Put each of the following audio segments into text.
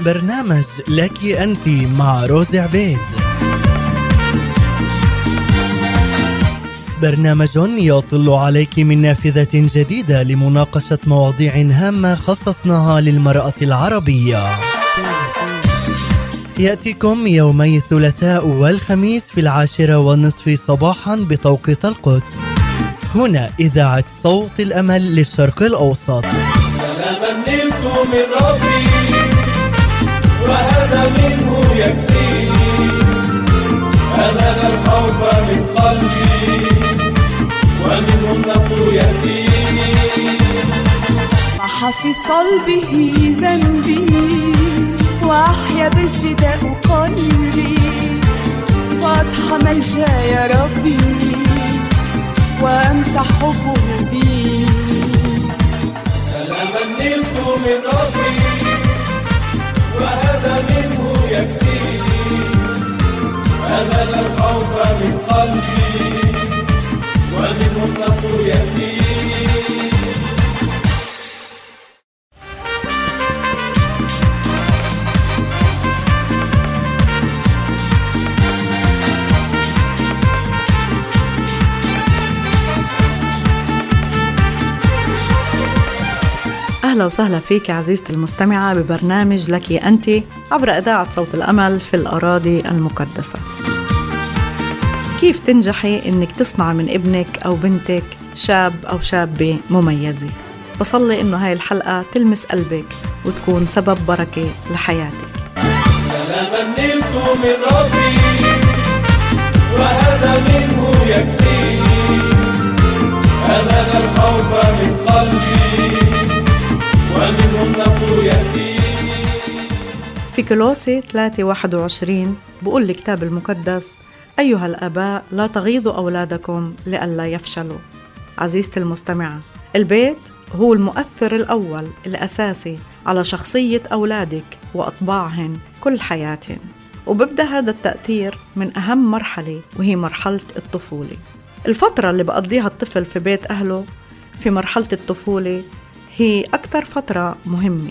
برنامج لك أنت مع روز عبيد. برنامج يطل عليك من نافذة جديدة لمناقشة مواضيع هامة خصصناها للمرأة العربية. يأتيكم يومي الثلاثاء والخميس في العاشرة والنصف صباحا بتوقيت القدس. هنا إذاعة صوت الأمل للشرق الأوسط. أنا من ربي. وهذا منه يكفيني أزل الخوف من قلبي. ومنه النصر يأتيني محى في صلبه ذنبي وأحيا بالفداء قلبي. فاضحى ملجأ يا ربي وأمسح حبه دي أنا منلت من ربي. وهذا منه يكفيني أزل الخوف من قلبي ومنه النصر يأتيني أهلا وسهلا فيك عزيزتي المستمعة ببرنامج لك أنت عبر إذاعة صوت الأمل في الأراضي المقدسة. كيف تنجحي إنك تصنع من ابنك أو بنتك شاب أو شابة مميزة؟ بصلي إنه هاي الحلقة تلمس قلبك وتكون سبب بركة لحياتك. أنا من ربي وهذا منه يكفيني أزل الخوف من قلبي. في كولوسي 3 21 بقول الكتاب المقدس أيها الآباء لا تغيظوا أولادكم لئلا يفشلوا. عزيزتي المستمعة البيت هو المؤثر الأول الأساسي على شخصية أولادك وأطباعهن كل حياتهن. وببدأ هذا التأثير من أهم مرحلة وهي مرحلة الطفولة. الفترة اللي بقضيها الطفل في بيت أهله في مرحلة الطفولة هي أكثر فترة مهمة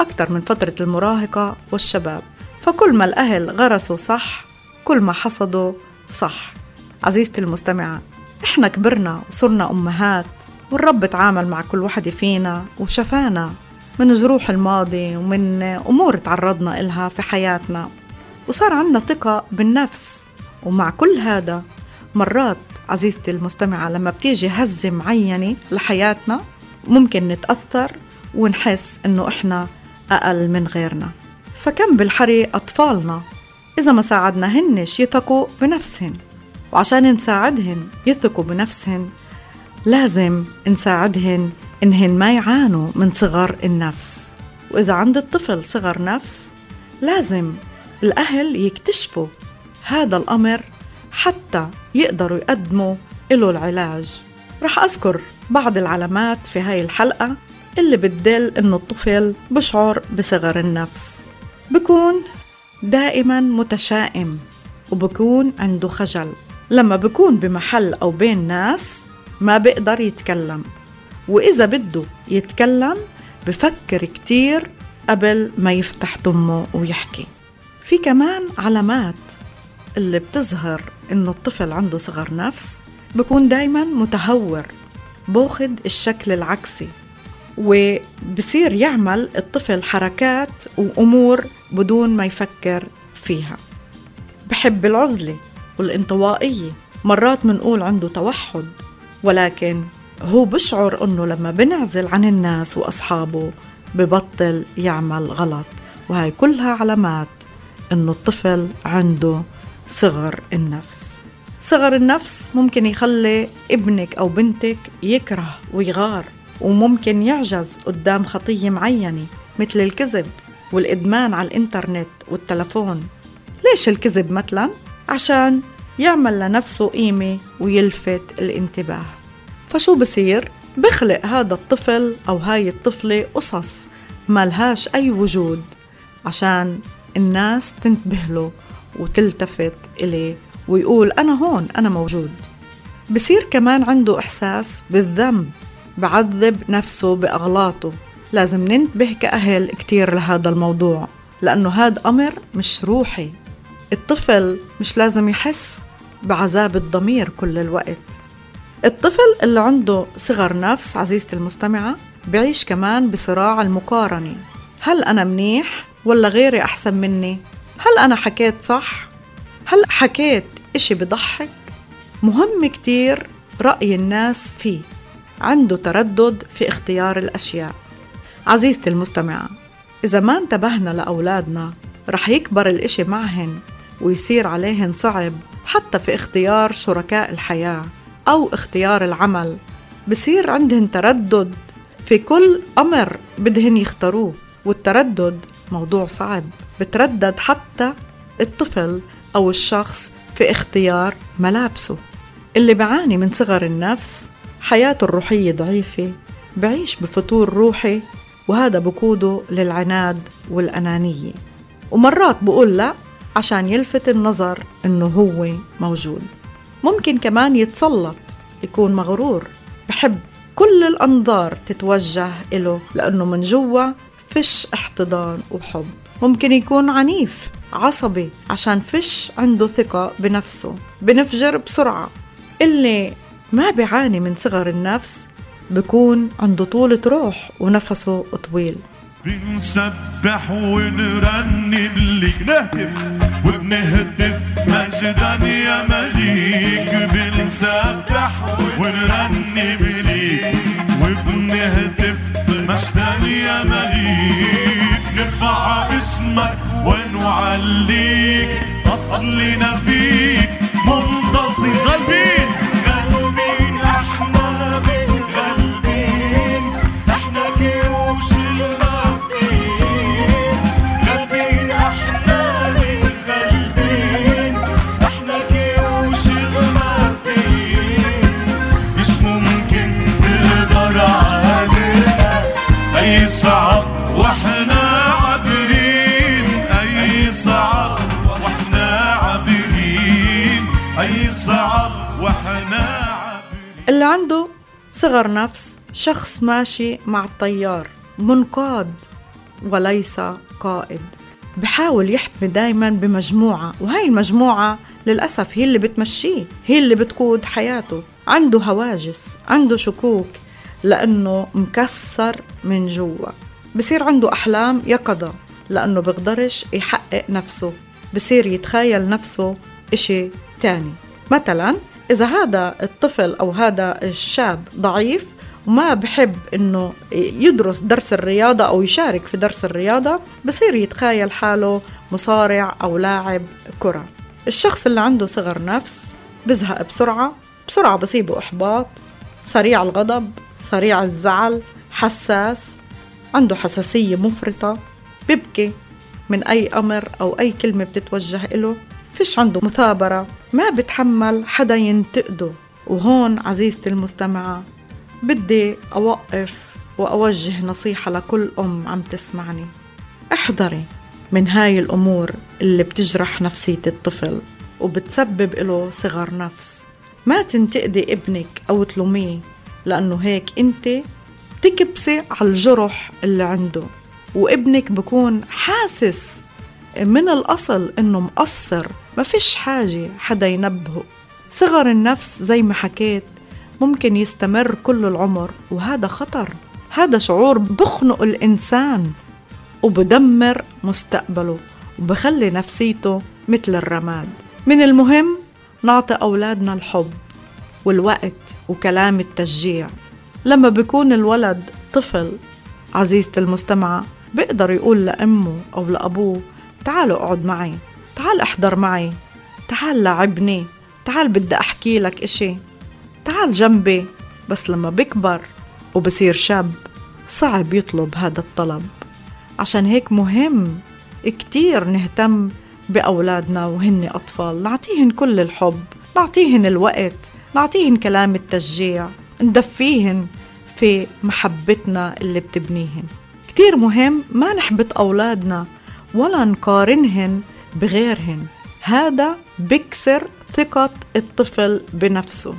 أكثر من فترة المراهقة والشباب. فكل ما الأهل غرسوا صح كل ما حصدوا صح. عزيزتي المستمعة إحنا كبرنا وصرنا أمهات والرب تعامل مع كل وحدة فينا وشفانا من جروح الماضي ومن أمور تعرضنا إلها في حياتنا. وصار عندنا ثقة بالنفس ومع كل هذا مرات عزيزتي المستمعة لما بتيجي هزة معينة لحياتنا ممكن نتأثر ونحس إنه إحنا أقل من غيرنا. فكم بالحري أطفالنا؟ إذا ما ساعدناهنش يثقوا بنفسهن. وعشان نساعدهن يثقوا بنفسهن لازم نساعدهن إنهن ما يعانوا من صغر النفس. وإذا عند الطفل صغر نفس لازم الأهل يكتشفوا هذا الأمر حتى يقدروا يقدموا له العلاج. رح أذكر بعض العلامات في هاي الحلقة اللي بتدل إنه الطفل بشعر بصغر النفس. بكون دائما متشائم وبكون عنده خجل. لما بكون بمحل أو بين ناس ما بيقدر يتكلم وإذا بده يتكلم بفكر كتير قبل ما يفتح تمه ويحكي. في كمان علامات اللي بتظهر إنه الطفل عنده صغر نفس بكون دايما متهور باخد الشكل العكسي وبصير يعمل الطفل حركات وأمور بدون ما يفكر فيها. بحب العزلة والانطوائية مرات منقول عنده توحد ولكن هو بشعر إنه لما بنعزل عن الناس وأصحابه ببطل يعمل غلط. وهي كلها علامات إنه الطفل عنده صغر النفس. صغر النفس ممكن يخلي ابنك أو بنتك يكره ويغار وممكن يعجز قدام خطية معينة مثل الكذب والإدمان على الإنترنت والتلفون. ليش الكذب مثلا؟ عشان يعمل لنفسه قيمة ويلفت الانتباه. فشو بصير؟ بخلق هذا الطفل أو هاي الطفلة قصص ما لهاش أي وجود عشان الناس تنتبه له وتلتفت إليه. ويقول أنا هون أنا موجود. بصير كمان عنده إحساس بالذنب بعذب نفسه بأغلاطه. لازم ننتبه كأهل كتير لهذا الموضوع لأنه هاد أمر مش روحي. الطفل مش لازم يحس بعذاب الضمير كل الوقت. الطفل اللي عنده صغر نفس عزيزتي المستمعة بعيش كمان بصراع المقارنة. هل أنا منيح ولا غيري أحسن مني؟ هل أنا حكيت صح؟ هل حكيت إشي بضحك؟ مهم كتير رأي الناس فيه عنده تردد في اختيار الأشياء عزيزتي المستمعة إذا ما انتبهنا لأولادنا رح يكبر الإشي معهن ويصير عليهن صعب حتى في اختيار شركاء الحياة أو اختيار العمل بصير عندهن تردد في كل أمر بدهن يختاروه والتردد موضوع صعب بتردد حتى الطفل أو الشخص في اختيار ملابسه. اللي بعاني من صغر النفس حياته الروحية ضعيفة بعيش بفتور روحي وهذا بقوده للعناد والأنانية. ومرات بقول لا عشان يلفت النظر إنه هو موجود. ممكن كمان يتسلط يكون مغرور. بحب كل الأنظار تتوجه إله لأنه من جوا فش احتضان وحب. ممكن يكون عنيف عصبي عشان فش عنده ثقة بنفسه بنفجر بسرعة. اللي ما بيعاني من صغر النفس بكون عنده طولة روح ونفسه طويل. بنسبح ونرنم لك نهتف وبنهتف مجدا يا مليك. بنسبح ونرنم لك وبنهتف مجدا يا مليك. نرفع اسمك ونعليك أصلنا فيك منتصر غالبين صغر نفس شخص ماشي مع التيار منقاد وليس قائد. بحاول يحتمي دايما بمجموعة وهي المجموعة للأسف هي اللي بتمشيه هي اللي بتقود حياته. عنده هواجس عنده شكوك لأنه مكسر من جوا. بصير عنده أحلام يقظة لأنه بيقدرش يحقق نفسه. بصير يتخيل نفسه إشي تاني. مثلا إذا هذا الطفل أو هذا الشاب ضعيف وما بحب إنه يدرس درس الرياضة أو يشارك في درس الرياضة بصير يتخيل حاله مصارع أو لاعب كرة. الشخص اللي عنده صغر نفس بزهق بسرعة بسرعة بصيبه إحباط سريع الغضب سريع الزعل حساس عنده حساسية مفرطة بيبكي من أي أمر أو أي كلمة بتتوجه إله. فيش عنده مثابرة ما بتحمل حدا ينتقده. وهون عزيزتي المستمعة بدي أوقف وأوجه نصيحة لكل أم عم تسمعني. احذري من هاي الأمور اللي بتجرح نفسية الطفل وبتسبب له صغر نفس. ما تنتقدي ابنك أو تلوميه لأنه هيك أنت تكبسي على الجرح اللي عنده. وابنك بكون حاسس من الأصل إنه مقصر ما فيش حاجة حدا ينبهه. صغر النفس زي ما حكيت ممكن يستمر كل العمر وهذا خطر. هذا شعور بخنق الإنسان وبدمر مستقبله وبخلي نفسيته مثل الرماد. من المهم نعطي أولادنا الحب والوقت وكلام التشجيع. لما بيكون الولد طفل عزيزة المستمعة بيقدر يقول لأمه أو لأبوه تعالوا اقعد معي. تعال احضر معي. تعال لعبني. تعال بدي أحكي لك إشي. تعال جنبي. بس لما بكبر وبصير شاب صعب يطلب هذا الطلب. عشان هيك مهم كتير نهتم بأولادنا وهن أطفال. نعطيهن كل الحب. نعطيهن الوقت. نعطيهن كلام التشجيع. ندفيهن في محبتنا اللي بتبنيهن. كتير مهم ما نحبط أولادنا. ولا نقارنهن بغيرهن. هذا بكسر ثقة الطفل بنفسه.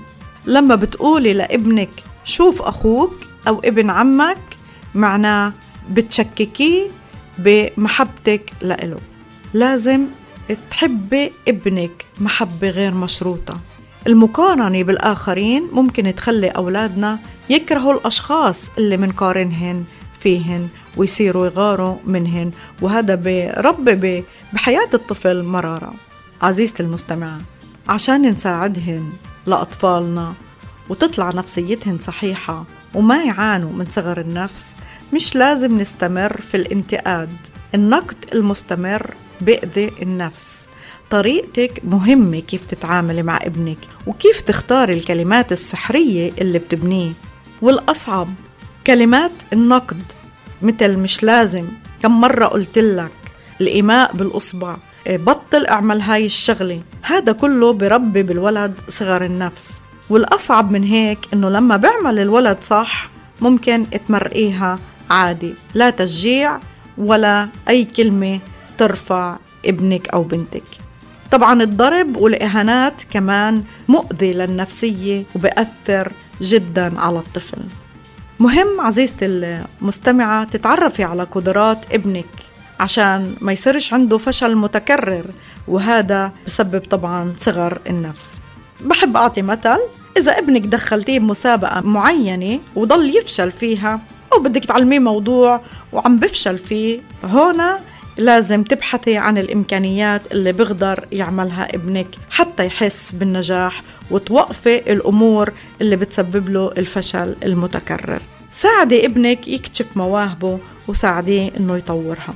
لما بتقولي لابنك شوف أخوك أو ابن عمك معناه بتشككيه بمحبتك لإله. لازم تحبي ابنك محبة غير مشروطة. المقارنة بالآخرين ممكن تخلي أولادنا يكرهوا الأشخاص اللي منقارنهن فيهن. ويصيروا يغاروا منهن. وهذا بربي بحياة الطفل مرارة. عزيزتي المستمعة عشان نساعدهن لأطفالنا وتطلع نفسيتهن صحيحة وما يعانوا من صغر النفس مش لازم نستمر في الانتقاد. النقد المستمر بيأذي النفس. طريقتك مهمة كيف تتعاملي مع ابنك وكيف تختاري الكلمات السحرية اللي بتبنيه. والأصعب كلمات النقد. مثل مش لازم. كم مرة قلت لك الإيماء بالأصبع إيه، بطل أعمل هاي الشغلة. هذا كله بربي بالولد صغر النفس. والأصعب من هيك إنه لما بيعمل الولد صح ممكن تمرقيها عادي. لا تشجيع ولا أي كلمة ترفع ابنك أو بنتك. طبعا الضرب والإهانات كمان مؤذي للنفسية وبأثر جدا على الطفل. مهم عزيزتي المستمعة تتعرفي على قدرات ابنك عشان ما يصيرش عنده فشل متكرر وهذا بسبب طبعا صغر النفس. بحب أعطي مثل إذا ابنك دخلتيه بمسابقة معينة وضل يفشل فيها أو بدك تعلميه موضوع وعم بفشل فيه هنا لازم تبحثي عن الإمكانيات اللي بيقدر يعملها ابنك حتى يحس بالنجاح وتوقفي الأمور اللي بتسبب له الفشل المتكرر. ساعدي ابنك يكتشف مواهبه وساعديه إنه يطورها.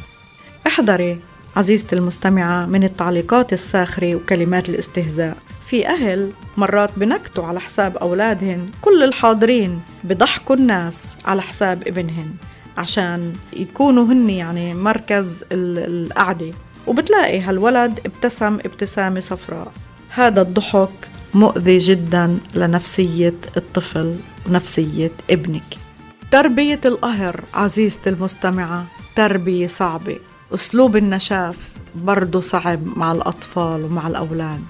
احذري عزيزتي المستمعة من التعليقات الساخرة وكلمات الاستهزاء. في أهل مرات بنكتوا على حساب أولادهن كل الحاضرين بضحكوا الناس على حساب ابنهن. عشان يكونوا هن يعني مركز القعدة. وبتلاقي هالولد ابتسم ابتسامة صفراء. هذا الضحك مؤذي جدا لنفسية الطفل ونفسية ابنك. تربية القهر عزيزتي المستمعة تربية صعبة. أسلوب النشاف برضه صعب مع الأطفال ومع الأولاد.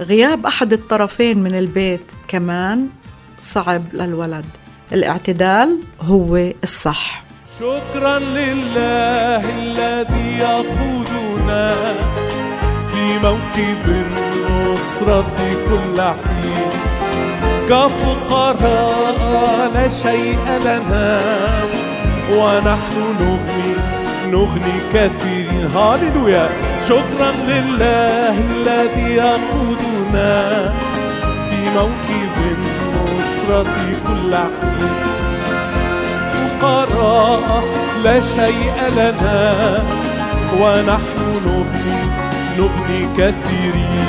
غياب أحد الطرفين من البيت كمان صعب للولد. الاعتدال هو الصح. شكرا لله الذي يقودنا في موكب النصرة كل حين. كفقراء لا شيء لنا ونحن نغني نغني كثيرين هاليلويا شكرا لله الذي يقودنا في موكب النصرة كل حين. فقراء لا شيء لنا ونحن نبني نبني كثيرين.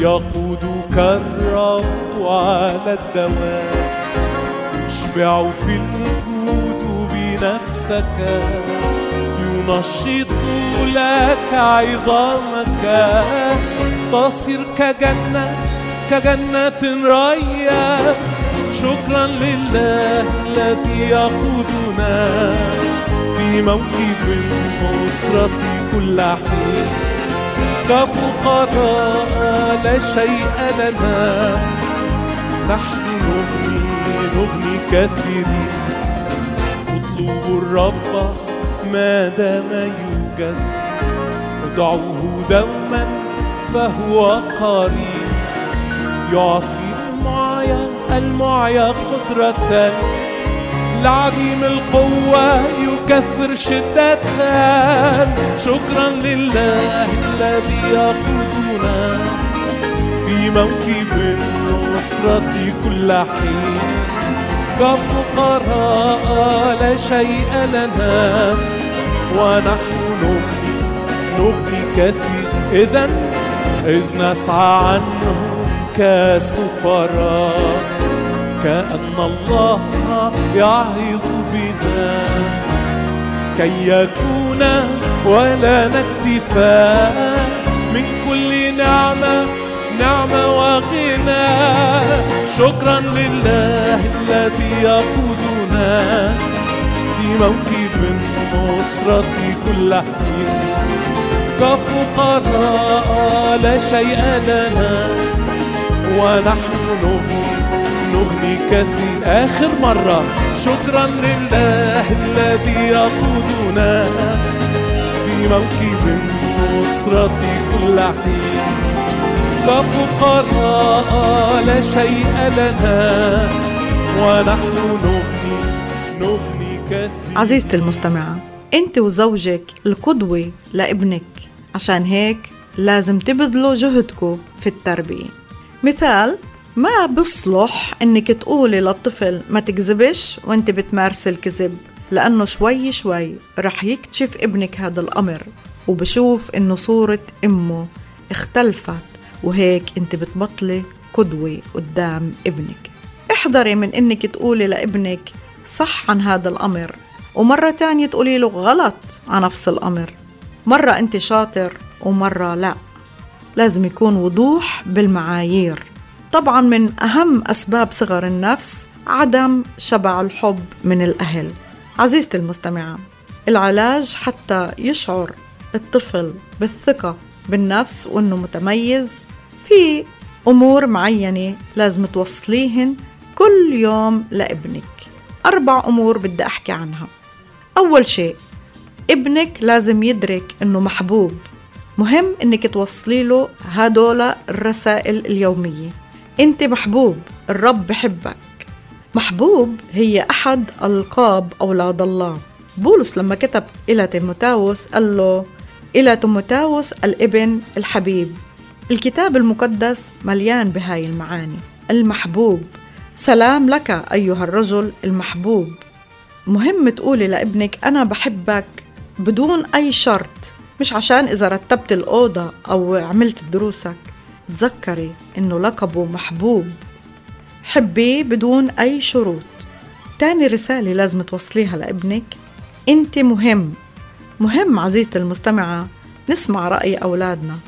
يقودك الرب على الدوام. يشبع في الجود بنفسك ينشط لك عظامك. تصير كجنة كجنة ريا شكرا لله الذي يقودنا في موكب النصرة كل حين. كفقراء لا شيء لنا. نحن نغني نغني كثيرين اطلبوا الرب ما دام يوجد. ادعوه دوما فهو قريب. يعطي المعيا المعيا قدرة. لعديم القوة يكثر شدة شكرا لله الذي يقودنا في موكب النصرة كل حين. كفقراء لا شيء لنا ونحن نبني نبني كثير. إذا إذ نسعى عنه كسفراء. كأن الله يعظ بنا كي يكون ولا نكتفاء من كل نعمة نعمة وغنى. شكرا لله الذي يقودنا في موكب النصرة كل حين. كفقراء لا شيء لنا ونحن نغني. نغني كثير. آخر مرة. شكرا لله الذي يقودنا في موكب النصرة كل حين. كفقراء لا شيء لنا ونحن نغني نغني كثير عزيزتي المستمعة أنت وزوجك القدوة لابنك. عشان هيك لازم تبذلوا جهدكم في التربية. مثال ما بصلح إنك تقولي للطفل ما تكذبش وأنت بتمارس الكذب لأنه شوي شوي رح يكتشف ابنك هذا الأمر وبشوف إنه صورة أمه اختلفت وهيك أنت بتبطلي قدوة قدام ابنك. احذري من إنك تقولي لابنك صح عن هذا الأمر ومرة تانية تقولي له غلط عن نفس الأمر مرة أنت شاطر ومرة لا. لازم يكون وضوح بالمعايير. طبعا من أهم أسباب صغر النفس عدم شبع الحب من الأهل. عزيزتي المستمعة العلاج حتى يشعر الطفل بالثقة بالنفس وأنه متميز في أمور معينة لازم توصليهن كل يوم لابنك. أربع أمور بدي أحكي عنها. أول شيء ابنك لازم يدرك أنه محبوب. مهم إنك توصلي له هدول الرسائل اليومية. انت محبوب الرب بحبك. محبوب هي أحد ألقاب أولاد الله. بولس لما كتب إلى تيموتاوس قال له إلى تيموتاوس الإبن الحبيب. الكتاب المقدس مليان بهاي المعاني. المحبوب سلام لك أيها الرجل المحبوب. مهم تقولي لابنك أنا بحبك بدون أي شرط. مش عشان إذا رتبت الأوضة أو عملت دروسك. تذكري إنه لقبه محبوب. حبيه بدون أي شروط. تاني رسالة لازم توصليها لابنك. أنت مهم. مهم عزيزتي المستمعة نسمع رأي أولادنا.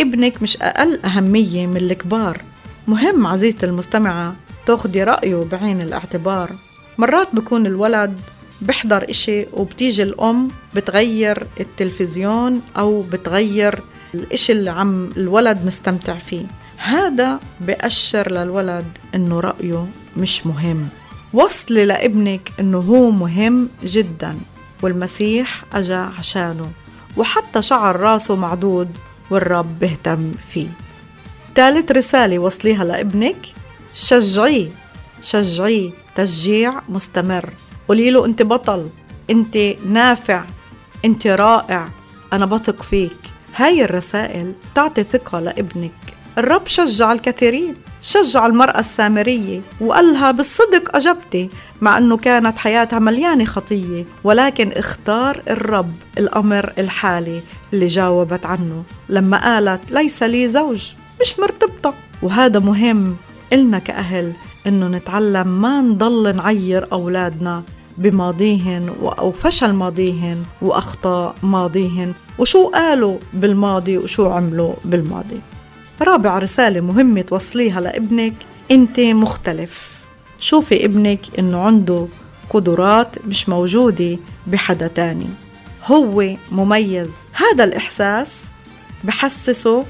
ابنك مش أقل أهمية من الكبار. مهم عزيزتي المستمعة تاخدي رأيه بعين الاعتبار. مرات بكون الولد بحضر إشي وبتيجي الأم بتغير التلفزيون أو بتغير الإشي اللي عم الولد مستمتع فيه. هذا بأشر للولد إنه رأيه مش مهم. وصلي لابنك إنه هو مهم جدا. والمسيح أجا عشانه. وحتى شعر راسه معدود والرب بيهتم فيه. ثالث رسالة وصليها لابنك. شجعيه شجعيه تشجيع مستمر. قولي له أنت بطل أنت نافع أنت رائع. أنا بثق فيك. هاي الرسائل تعطي ثقة لابنك. الرب شجع الكثيرين شجع المرأة السامرية وقالها بالصدق أجبتي مع أنه كانت حياتها مليانة خطية ولكن اختار الرب الأمر الحالي اللي جاوبت عنه لما قالت ليس لي زوج مش مرتبطة. وهذا مهم إلنا كأهل إنه نتعلم ما نضل نعير أولادنا بماضيهن أو فشل ماضيهن وأخطاء ماضيهن وشو قالوا بالماضي وشو عملوا بالماضي. رابع رسالة مهمة توصليها لابنك أنت مختلف. شوفي ابنك إنه عنده قدرات مش موجودة بحدا تاني. هو مميز. هذا الإحساس بحسسه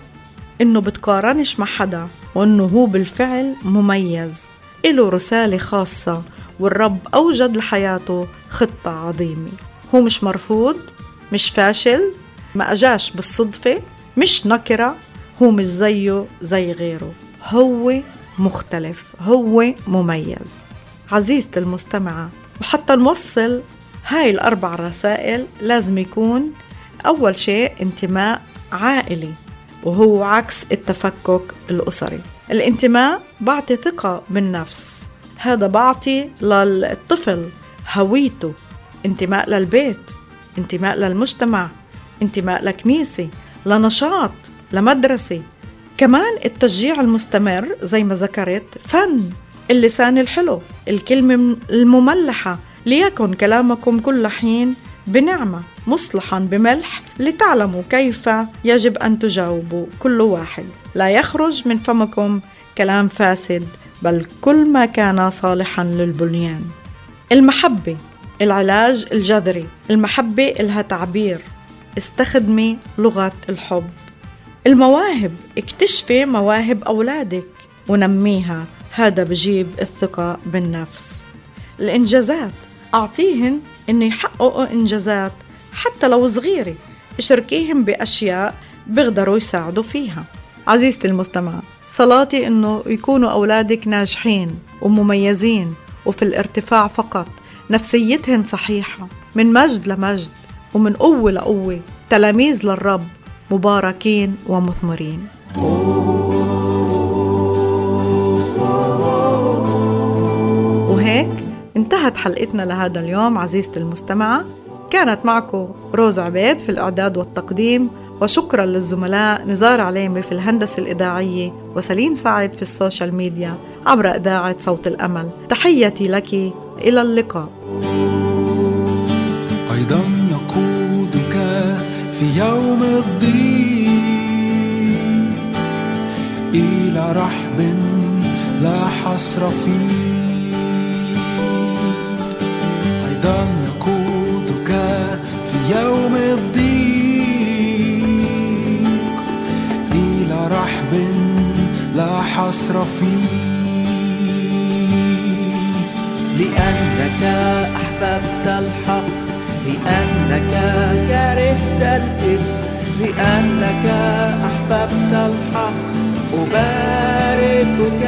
إنه بتقارنش مع حدا وإنه هو بالفعل مميز. إله رسالة خاصة والرب أوجد لحياته خطة عظيمة. هو مش مرفوض مش فاشل ما أجاش بالصدفة مش نكرة هو مش زيه زي غيره. هو مختلف هو مميز. عزيزتي المستمعة وحتى نوصل هاي الأربع رسائل لازم يكون أول شيء انتماء عائلي وهو عكس التفكك الأسري. الانتماء بعطي ثقة بالنفس. هذا بعطي للطفل هويته انتماء للبيت انتماء للمجتمع انتماء لكنيسة لنشاط لمدرسة. كمان التشجيع المستمر زي ما ذكرت فن اللسان الحلو الكلمة المملحة ليكن كلامكم كل حين بنعمة مصلحا بملح لتعلموا كيف يجب أن تجاوبوا كل واحد. لا يخرج من فمكم كلام فاسد. بل كل ما كان صالحا للبنيان. المحبة العلاج الجذري. المحبة إلها تعبير. استخدمي لغة الحب. المواهب اكتشفي مواهب أولادك. ونميها. هذا بجيب الثقة بالنفس. الإنجازات. أعطيهن إنه يحققوا إنجازات حتى لو صغيرة. اشركيهم بأشياء بيقدروا يساعدوا فيها. عزيزتي المستمعة صلاتي إنه يكونوا أولادك ناجحين ومميزين وفي الارتفاع فقط. نفسيتهن صحيحة من مجد لمجد ومن قوة لقوة. تلاميذ للرب مباركين ومثمرين. وهيك انتهت حلقتنا لهذا اليوم عزيزتي المستمعة. كانت معكم روز عبيد في الإعداد والتقديم وشكرا للزملاء نزار عليمي في الهندسة الإذاعية وسليم سعد في ال social media عبر إذاعة صوت الأمل. تحياتي لك إلى اللقاء. أيضا يقودك في يوم الضيق إلى رحب لا حصر فيه. أيضا يقودك في يوم الضيق حصر فيه لأنك أحببت الحق لأنك كرهت الإثم لأنك أحببت الحق. أباركك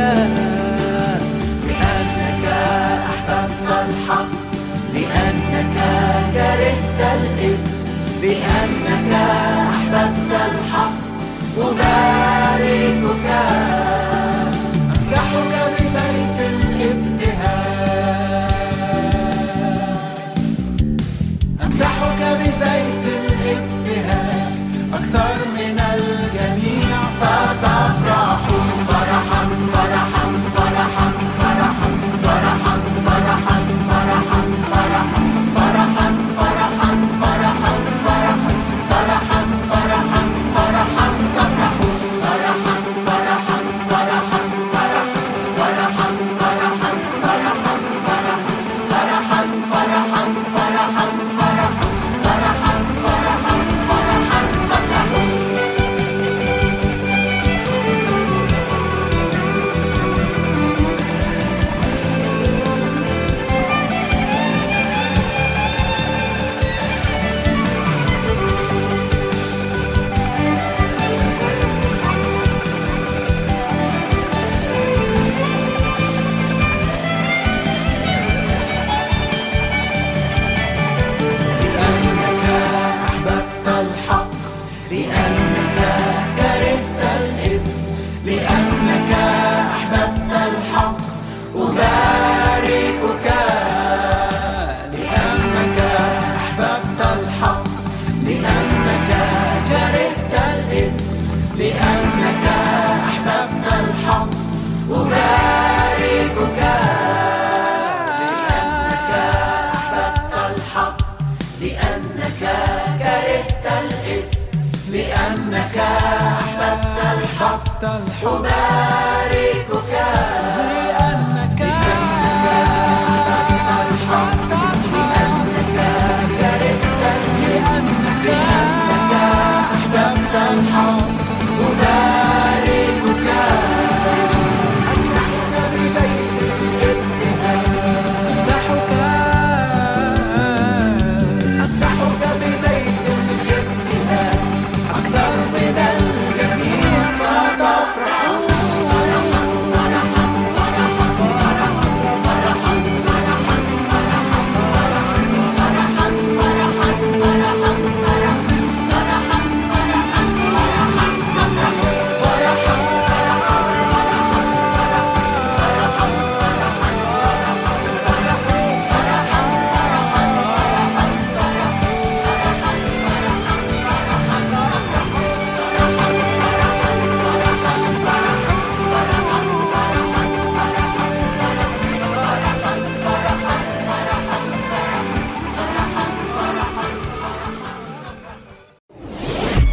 لأنك أحببت الحق لأنك كرهت الإثم لأنك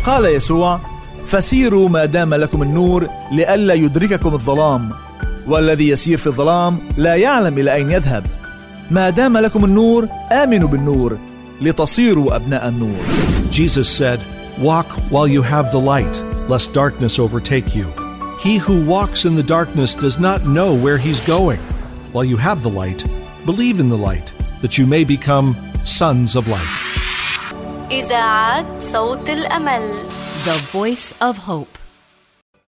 قال يسوع فسيروا ما دام لكم النور لئلا يدرككم الظلام والذي يسير في الظلام لا يعلم إلى اين يذهب ما دام لكم النور امنوا بالنور لتصيروا ابناء النور Jesus said, Walk while you have the light, lest darkness overtake you. He who walks in the darkness does not know where he's going. While you have the light, believe in the light, that you may become sons of light. إذاعة صوت الأمل The Voice of Hope